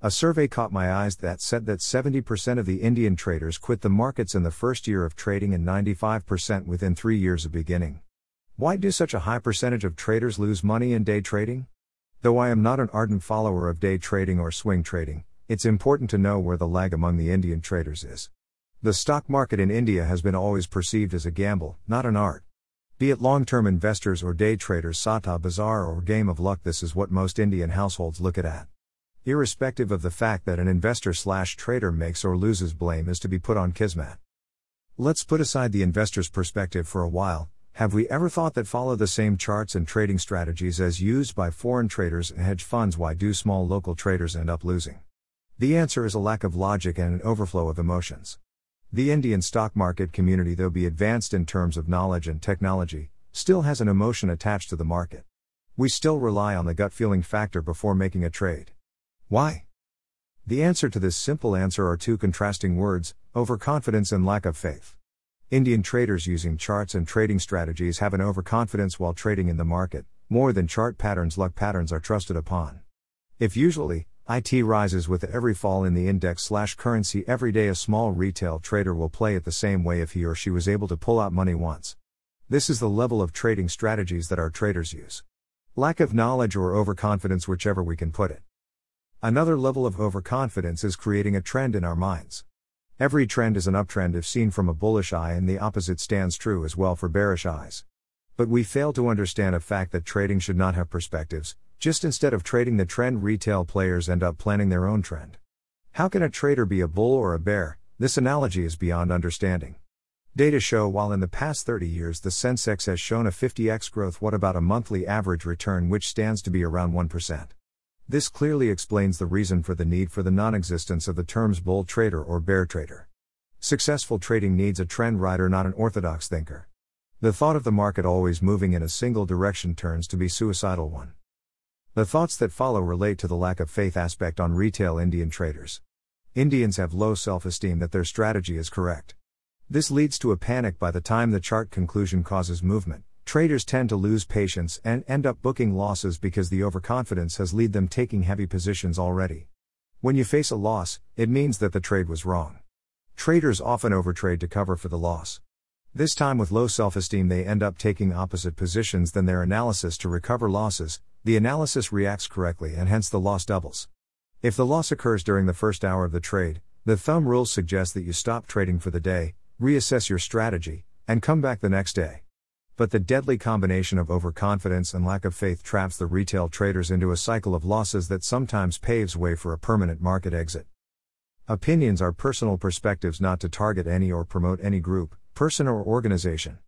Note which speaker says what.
Speaker 1: A survey caught my eyes that said that 70% of the Indian traders quit the markets in the first year of trading and 95% within three years of beginning. Why do such a high percentage of traders lose money in day trading? Though I am not an ardent follower of day trading or swing trading, it's important to know where the lag among the Indian traders is. The stock market in India has been always perceived as a gamble, not an art. Be it long term investors or day traders, Satta Bazaar or game of luck, this is what most Indian households look at irrespective of the fact that an investor slash trader makes or loses blame is to be put on Kismet. Let's put aside the investor's perspective for a while. Have we ever thought that follow the same charts and trading strategies as used by foreign traders and hedge funds? Why do small local traders end up losing? The answer is a lack of logic and an overflow of emotions. The Indian stock market community, though be advanced in terms of knowledge and technology, still has an emotion attached to the market. We still rely on the gut feeling factor before making a trade. Why? The answer to this simple answer are two contrasting words overconfidence and lack of faith. Indian traders using charts and trading strategies have an overconfidence while trading in the market, more than chart patterns, luck patterns are trusted upon. If usually, IT rises with every fall in the index slash currency every day, a small retail trader will play it the same way if he or she was able to pull out money once. This is the level of trading strategies that our traders use. Lack of knowledge or overconfidence, whichever we can put it. Another level of overconfidence is creating a trend in our minds. Every trend is an uptrend if seen from a bullish eye, and the opposite stands true as well for bearish eyes. But we fail to understand a fact that trading should not have perspectives, just instead of trading the trend, retail players end up planning their own trend. How can a trader be a bull or a bear? This analogy is beyond understanding. Data show while in the past 30 years the Sensex has shown a 50x growth, what about a monthly average return which stands to be around 1%? This clearly explains the reason for the need for the non existence of the terms bull trader or bear trader. Successful trading needs a trend rider, not an orthodox thinker. The thought of the market always moving in a single direction turns to be suicidal one. The thoughts that follow relate to the lack of faith aspect on retail Indian traders. Indians have low self esteem that their strategy is correct. This leads to a panic by the time the chart conclusion causes movement, Traders tend to lose patience and end up booking losses because the overconfidence has led them taking heavy positions already. When you face a loss, it means that the trade was wrong. Traders often overtrade to cover for the loss. This time with low self-esteem they end up taking opposite positions than their analysis to recover losses. The analysis reacts correctly and hence the loss doubles. If the loss occurs during the first hour of the trade, the thumb rules suggest that you stop trading for the day, reassess your strategy, and come back the next day. But the deadly combination of overconfidence and lack of faith traps the retail traders into a cycle of losses that sometimes paves way for a permanent market exit. Opinions are personal perspectives not to target any or promote any group, person, or organization.